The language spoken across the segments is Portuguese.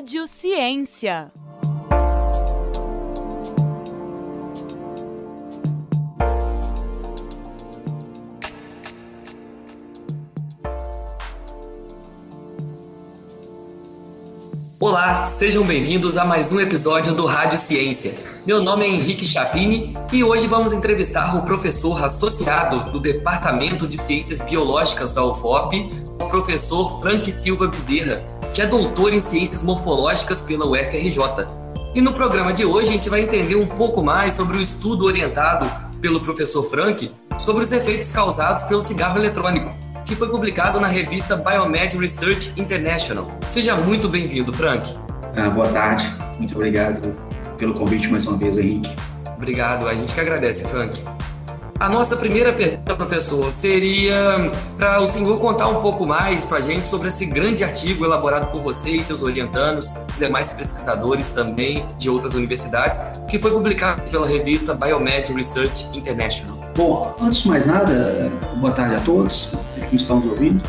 Rádio Ciência. Olá, sejam bem-vindos a mais um episódio do Rádio Ciência. Meu nome é Henrique Chapini e hoje vamos entrevistar o professor associado do Departamento de Ciências Biológicas da UFOP, o professor Frank Silva Bezerra, que é doutor em Ciências Morfológicas pela UFRJ. E no programa de hoje a gente vai entender um pouco mais sobre o estudo orientado pelo professor Frank sobre os efeitos causados pelo cigarro eletrônico que foi publicado na revista Biomed Research International. Seja muito bem-vindo, Frank. Ah, boa tarde, muito obrigado pelo convite mais uma vez, Henrique. Obrigado, a gente que agradece, Frank. A nossa primeira pergunta, professor, seria para o senhor contar um pouco mais para a gente sobre esse grande artigo elaborado por você e seus orientandos, os demais pesquisadores também de outras universidades, que foi publicado pela revista Biomed Research International. Bom, antes de mais nada, boa tarde a todos que estão nos ouvindo.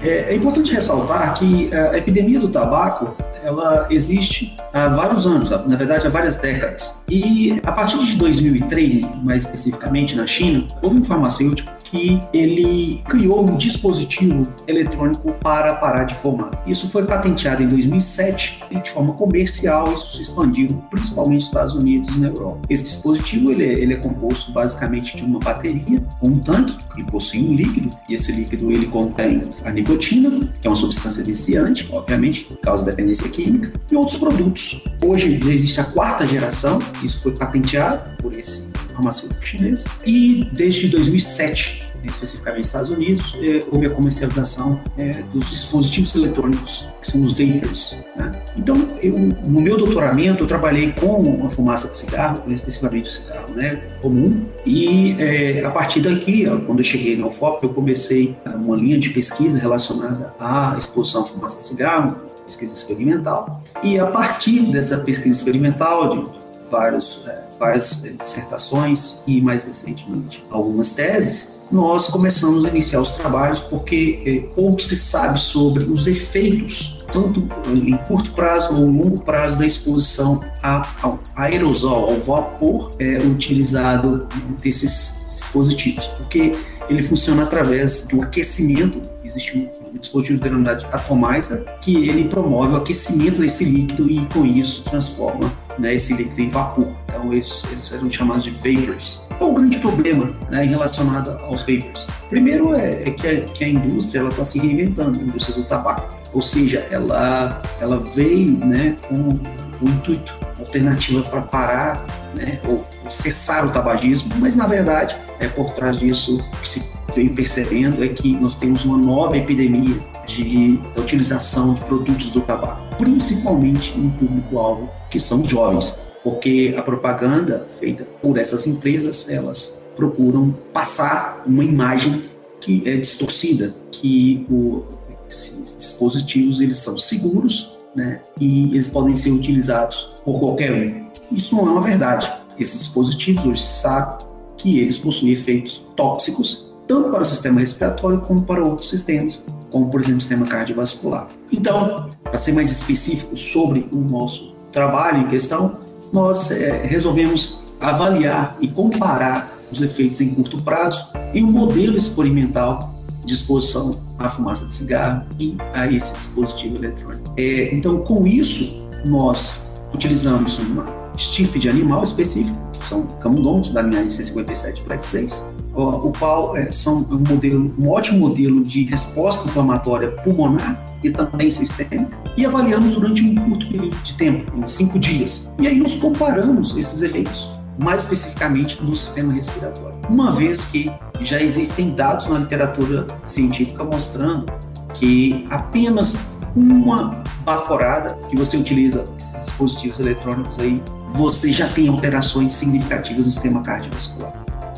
É, é importante ressaltar que a epidemia do tabaco ela existe há vários anos, na verdade há várias décadas. E a partir de 2003, mais especificamente na China, houve um farmacêutico que ele criou um dispositivo eletrônico para parar de fumar. Isso foi patenteado em 2007 e de forma comercial isso se expandiu principalmente nos Estados Unidos e na Europa. Esse dispositivo ele é, ele é composto basicamente de uma bateria, um tanque que possui um líquido e esse líquido ele contém a nicotina, que é uma substância viciante, obviamente causa dependência química, e outros produtos. Hoje existe a quarta geração, isso foi patenteado por esse farmacêutico chinês. E desde 2007, especificamente nos Estados Unidos, eh, houve a comercialização eh, dos dispositivos eletrônicos, que são os vapors. Né? Então, eu, no meu doutoramento, eu trabalhei com a fumaça de cigarro, especificamente o cigarro né, comum, e eh, a partir daqui, quando eu cheguei na UFOP, eu comecei uma linha de pesquisa relacionada à exposição à fumaça de cigarro, pesquisa experimental, e a partir dessa pesquisa experimental, de vários várias dissertações e, mais recentemente, algumas teses, nós começamos a iniciar os trabalhos porque eh, pouco se sabe sobre os efeitos, tanto em curto prazo ou longo prazo, da exposição ao aerosol, ao vapor é, utilizado desses dispositivos, porque ele funciona através do aquecimento. Existe um dispositivo denominado atomizer que ele promove o aquecimento desse líquido e com isso transforma né, esse líquido em vapor. Então eles, eles eram chamados de vapors. Qual o grande problema né, relacionado aos vapors? Primeiro é, é que, a, que, a, indústria está se reinventando, a indústria do tabaco. Ou seja, ela, ela veio né, com o intuito, alternativa para parar né, ou cessar o tabagismo, mas na verdade, é por trás disso que se veio percebendo é que nós temos uma nova epidemia de utilização de produtos do tabaco, principalmente no público-alvo, que são os jovens, porque a propaganda feita por essas empresas, elas procuram passar uma imagem que é distorcida, que o, esses dispositivos eles são seguros, né, e eles podem ser utilizados por qualquer um. Isso não é uma verdade. Esses dispositivos hoje sabem que eles possuem efeitos tóxicos tanto para o sistema respiratório como para outros sistemas, como por exemplo o sistema cardiovascular. Então, para ser mais específico sobre o nosso trabalho em questão, nós é, resolvemos avaliar e comparar os efeitos em curto prazo em um modelo experimental de exposição à fumaça de cigarro e a esse dispositivo eletrônico. É, então, com isso, nós utilizamos uma estirpe de animal específico, que são camundongos da linhagem C57 Black 6, o qual é, são um, modelo, um ótimo modelo de resposta inflamatória pulmonar e também sistêmica, e avaliamos durante um curto período de tempo, em cinco dias. E aí nós comparamos esses efeitos, mais especificamente no sistema respiratório. Uma vez que já existem dados na literatura científica mostrando que apenas uma baforada que você utiliza esses dispositivos eletrônicos aí, você já tem alterações significativas no sistema cardiovascular.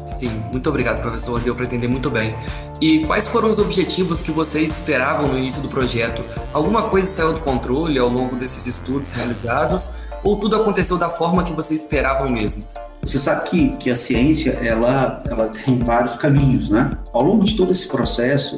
Sim, muito obrigado, professor. Deu para entender muito bem. E quais foram os objetivos que vocês esperavam no início do projeto? Alguma coisa saiu do controle ao longo desses estudos realizados? Ou tudo aconteceu da forma que vocês esperavam mesmo? Você sabe que, que a ciência ela, ela tem vários caminhos, né? Ao longo de todo esse processo,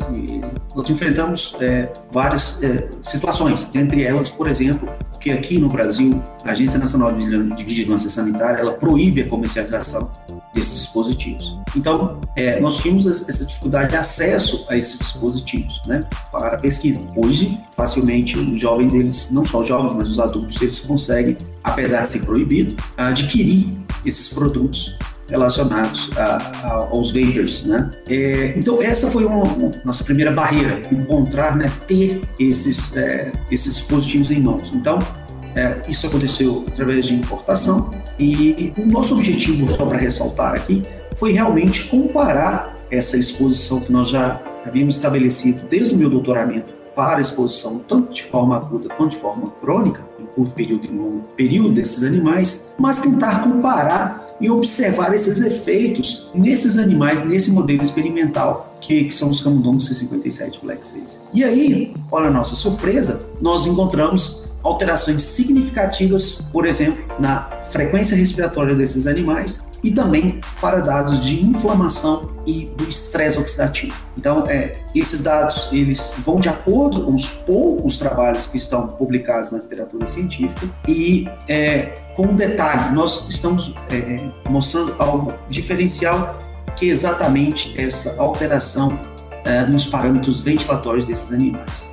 nós enfrentamos é, várias é, situações, dentre elas, por exemplo, que aqui no Brasil, a Agência Nacional de Vigilância Sanitária ela proíbe a comercialização desses dispositivos. Então, é, nós tínhamos essa dificuldade de acesso a esses dispositivos, né, para pesquisa. Hoje, facilmente, os jovens, eles, não só os jovens, mas os adultos, eles conseguem, apesar de ser proibido, adquirir esses produtos relacionados a, a, aos vapers, né? É, então essa foi uma, uma, nossa primeira barreira, encontrar, né, ter esses é, esses dispositivos em mãos. Então é, isso aconteceu através de importação e o nosso objetivo, só para ressaltar aqui, foi realmente comparar essa exposição que nós já havíamos estabelecido desde o meu doutoramento para exposição tanto de forma aguda quanto de forma crônica, em curto período e longo período desses animais, mas tentar comparar e observar esses efeitos nesses animais, nesse modelo experimental, que, que são os camundongos C57 Black 6. E aí, olha a nossa surpresa, nós encontramos alterações significativas, por exemplo, na frequência respiratória desses animais e também para dados de inflamação e do estresse oxidativo. Então, é, esses dados eles vão de acordo com os poucos trabalhos que estão publicados na literatura científica e é, com um detalhe, nós estamos é, é mostrando algo diferencial que é exatamente essa alteração é, nos parâmetros ventilatórios desses animais.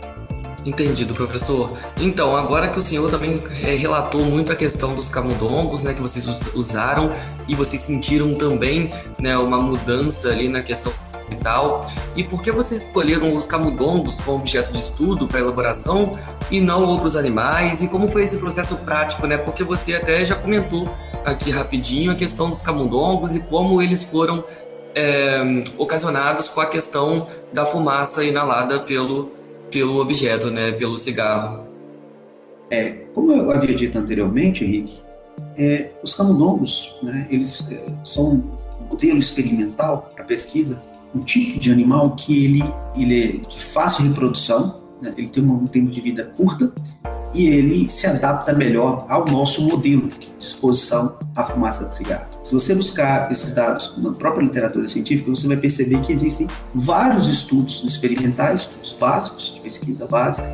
Entendido, professor. Então, agora que o senhor também é, relatou muito a questão dos camundongos, né, que vocês usaram e vocês sentiram também, né, uma mudança ali na questão tal. E por que vocês escolheram os camundongos como objeto de estudo para elaboração e não outros animais? E como foi esse processo prático, né? Porque você até já comentou aqui rapidinho a questão dos camundongos e como eles foram é, ocasionados com a questão da fumaça inalada pelo pelo objeto, né, pelo cigarro. É, como eu havia dito anteriormente, Henrique, é, os camundongos, né, eles é, são um modelo experimental para pesquisa, um tipo de animal que ele, ele é de fácil reprodução, né, ele tem um tempo de vida curta e ele se adapta melhor ao nosso modelo de exposição à fumaça de cigarro. Se você buscar esses dados na própria literatura científica, você vai perceber que existem vários estudos experimentais, estudos básicos, de pesquisa básica,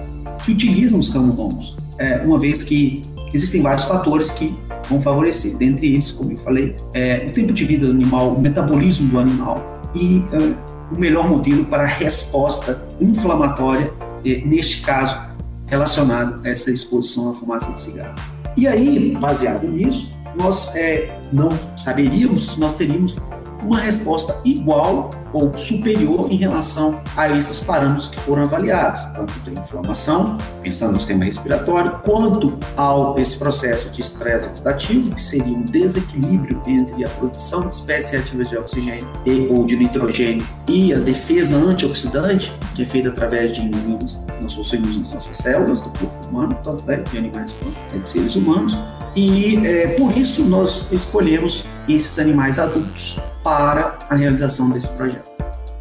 que utilizam os camundongos, é, uma vez que existem vários fatores que vão favorecer. Dentre eles, como eu falei, é, o tempo de vida do animal, o metabolismo do animal e é, o melhor modelo para a resposta inflamatória, é, neste caso, relacionado a essa exposição à fumaça de cigarro. E aí, baseado nisso, nós é, não saberíamos se nós teríamos uma resposta igual ou superior em relação a esses parâmetros que foram avaliados, tanto da inflamação, pensando no sistema respiratório, quanto ao esse processo de estresse oxidativo, que seria um desequilíbrio entre a produção de espécies ativas de oxigênio e, ou de nitrogênio e a defesa antioxidante, que é feita através de enzimas que nós possuímos nas nossas células do corpo humano, tanto né, de animais quanto de seres humanos, e é, por isso nós escolhemos esses animais adultos para a realização desse projeto.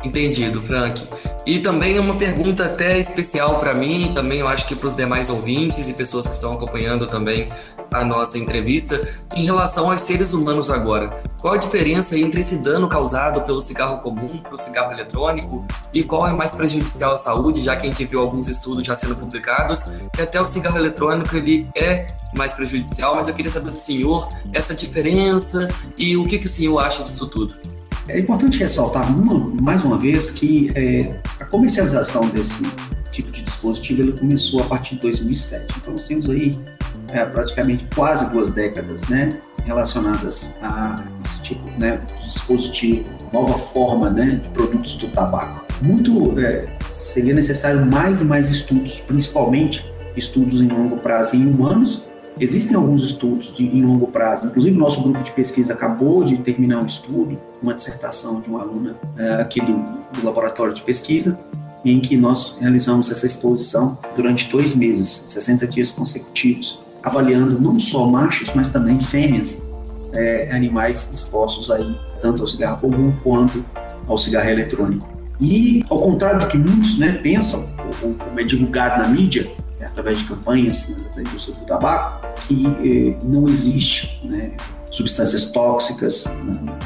Entendido, Frank. E também uma pergunta até especial para mim, também eu acho que para os demais ouvintes e pessoas que estão acompanhando também a nossa entrevista, em relação aos seres humanos agora. Qual a diferença entre esse dano causado pelo cigarro comum para o cigarro eletrônico e qual é mais prejudicial à saúde, já que a gente viu alguns estudos já sendo publicados, que até o cigarro eletrônico ele é mais prejudicial, mas eu queria saber do senhor essa diferença e o que, que o senhor acha disso tudo. É importante ressaltar uma, mais uma vez que é, a comercialização desse tipo de dispositivo ele começou a partir de 2007. Então nós temos aí é, praticamente quase duas décadas, né, relacionadas a esse tipo né, de dispositivo, nova forma, né, de produtos do tabaco. Muito é, seria necessário mais e mais estudos, principalmente estudos em longo prazo em humanos Existem alguns estudos de, em longo prazo, inclusive nosso grupo de pesquisa acabou de terminar um estudo, uma dissertação de uma aluna uh, aqui do, do laboratório de pesquisa, em que nós realizamos essa exposição durante dois meses, 60 dias consecutivos, avaliando não só machos, mas também fêmeas, é, animais expostos aí, tanto ao cigarro comum quanto ao cigarro eletrônico. E, ao contrário do que muitos né, pensam, ou como é divulgado na mídia, através de campanhas da indústria do tabaco, que eh, não existe né, substâncias tóxicas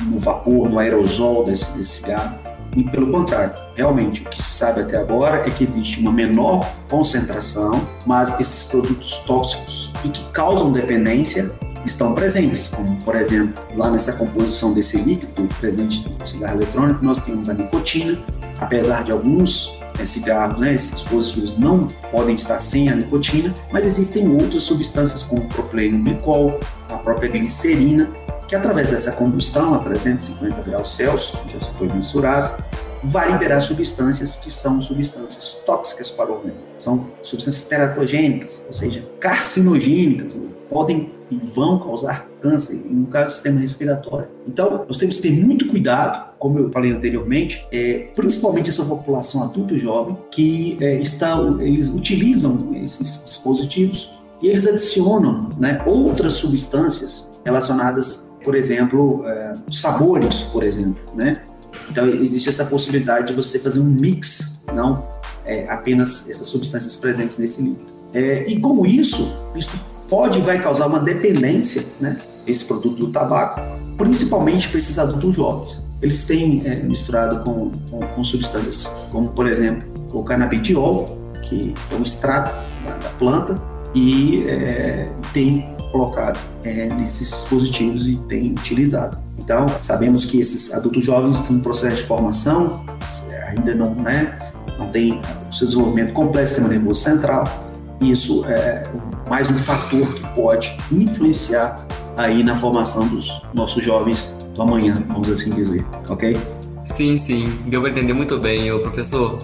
no vapor, no aerosol desse, desse cigarro. E pelo contrário, realmente o que se sabe até agora é que existe uma menor concentração, mas esses produtos tóxicos e que causam dependência estão presentes, como por exemplo, lá nessa composição desse líquido presente no cigarro eletrônico, nós temos a nicotina, apesar de alguns é, cigarros, né, esses dispositivos não podem estar sem a nicotina, mas existem outras substâncias como o propileno glicol, a própria glicerina, que através dessa combustão a 350 graus Celsius, já foi mensurado, vai liberar substâncias que são substâncias tóxicas para o organismo. São substâncias teratogênicas, ou seja, carcinogênicas, né? Podem e vão causar câncer, no caso sistema respiratório. Então, nós temos que ter muito cuidado, como eu falei anteriormente, é, principalmente essa população adulta e jovem, que é, está, eles utilizam esses dispositivos e eles adicionam né, outras substâncias relacionadas, por exemplo, é, sabores, por exemplo, né? Então, existe essa possibilidade de você fazer um mix, não é, apenas essas substâncias presentes nesse líquido. É, e como isso, isso pode vai causar uma dependência, né, esse produto do tabaco, principalmente para esses adultos jovens. Eles têm é, misturado com, com, com, substâncias como, por exemplo, o canabidiol, que é um extrato da, da planta, e é, tem colocado é, nesses dispositivos e tem utilizado. Então, sabemos que esses adultos jovens estão em processo de formação, ainda não, né, não tem o seu desenvolvimento completo do sistema nervoso central, isso é mais um fator que pode influenciar aí na formação dos nossos jovens do amanhã, vamos assim dizer, ok? Sim, sim, deu para entender muito bem, o professor.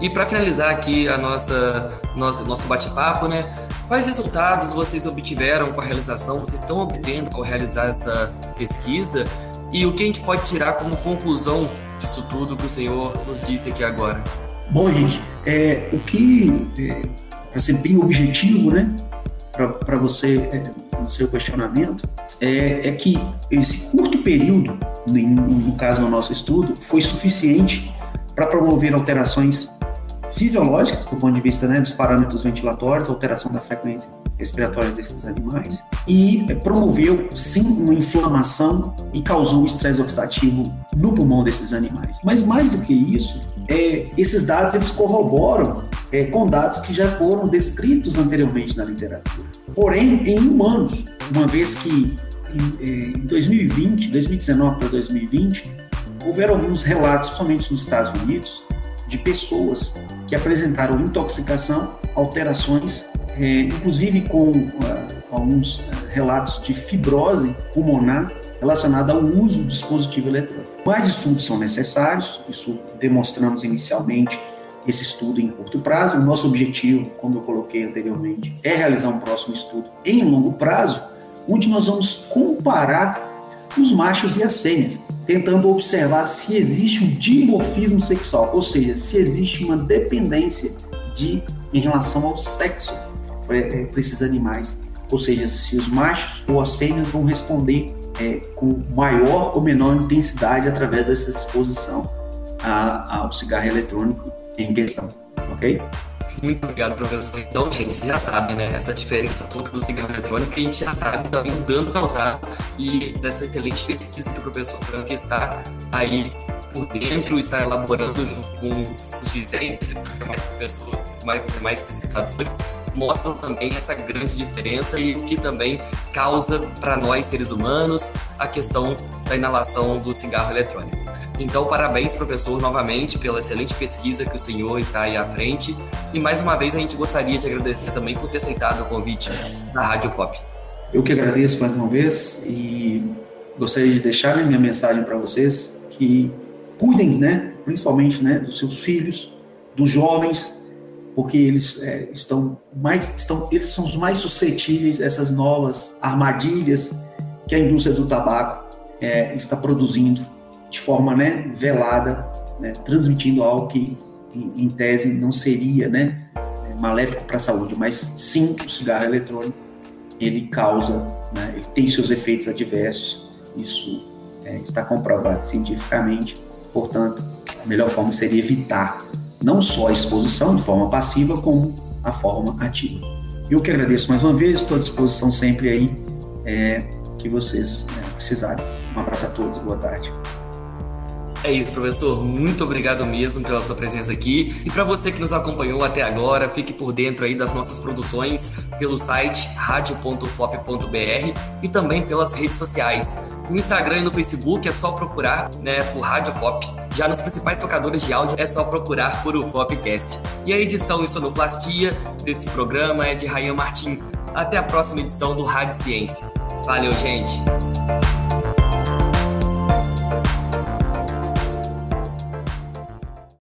E para finalizar aqui a nossa nosso, nosso bate-papo, né? Quais resultados vocês obtiveram com a realização, vocês estão obtendo ao realizar essa pesquisa? E o que a gente pode tirar como conclusão disso tudo que o senhor nos disse aqui agora? Bom, Henrique, é, o que, é, para ser bem objetivo, né, para você, é, no seu questionamento, é, é, que esse curto período, no, no caso do nosso estudo, foi suficiente para promover alterações fisiológicas, do ponto de vista né, dos parâmetros ventilatórios, alteração da frequência respiratória desses animais, e promoveu, sim, uma inflamação e causou um estresse oxidativo no pulmão desses animais. Mas mais do que isso, é, esses dados eles corroboram é, com dados que já foram descritos anteriormente na literatura. Porém, em humanos, uma vez que em, em 2020, 2019 para 2020, houveram alguns relatos, somente nos Estados Unidos, de pessoas que apresentaram intoxicação, alterações, é, inclusive com uh, alguns relatos de fibrose pulmonar relacionada ao uso do dispositivo eletrônico. Mais estudos são necessários, isso demonstramos inicialmente esse estudo em curto prazo. O nosso objetivo, como eu coloquei anteriormente, é realizar um próximo estudo em longo prazo, onde nós vamos comparar os machos e as fêmeas tentando observar se existe um dimorfismo sexual, ou seja, se existe uma dependência de em relação ao sexo para é, esses animais, ou seja, se os machos ou as fêmeas vão responder é, com maior ou menor intensidade através dessa exposição ao cigarro eletrônico em questão, ok? Muito obrigado, professor. Então, gente, você já sabe, né? Essa diferença toda do cigarro eletrônico, a gente já sabe também o dano causado e dessa excelente pesquisa que o professor Frank está aí por dentro, está elaborando junto com os discentes, mais professor, mais, mais pesquisador, mostram também essa grande diferença e o que também causa para nós, seres humanos, a questão da inalação do cigarro eletrônico. Então, parabéns, professor, novamente pela excelente pesquisa que o senhor está aí à frente. E mais uma vez a gente gostaria de agradecer também por ter aceitado o convite da Rádio FOP. Eu que agradeço mais uma vez e gostaria de deixar né, minha mensagem para vocês que cuidem, né, principalmente, né, dos seus filhos, dos jovens, porque eles é, estão mais, estão, eles são os mais suscetíveis a essas novas armadilhas que a indústria do tabaco é, está produzindo de forma né, velada, né, transmitindo algo que, em, em, tese, não seria né, maléfico para a saúde, mas sim o cigarro eletrônico, ele causa, né, ele tem seus efeitos adversos, isso é, está comprovado cientificamente, portanto, a melhor forma seria evitar não só a exposição de forma passiva, como a forma ativa. Eu que agradeço mais uma vez, estou à disposição sempre aí é, que vocês né, precisarem. Um abraço a todos, boa tarde. É isso, professor. Muito obrigado mesmo pela sua presença aqui. E para você que nos acompanhou até agora, fique por dentro aí das nossas produções pelo site radio.fop.br e também pelas redes sociais. No Instagram e no Facebook é só procurar né, por Rádio Fop. Já nos principais tocadores de áudio é só procurar por o Fopcast. E a edição e sonoplastia desse programa é de Rayan Martim. Até a próxima edição do Rádio Ciência. Valeu, gente!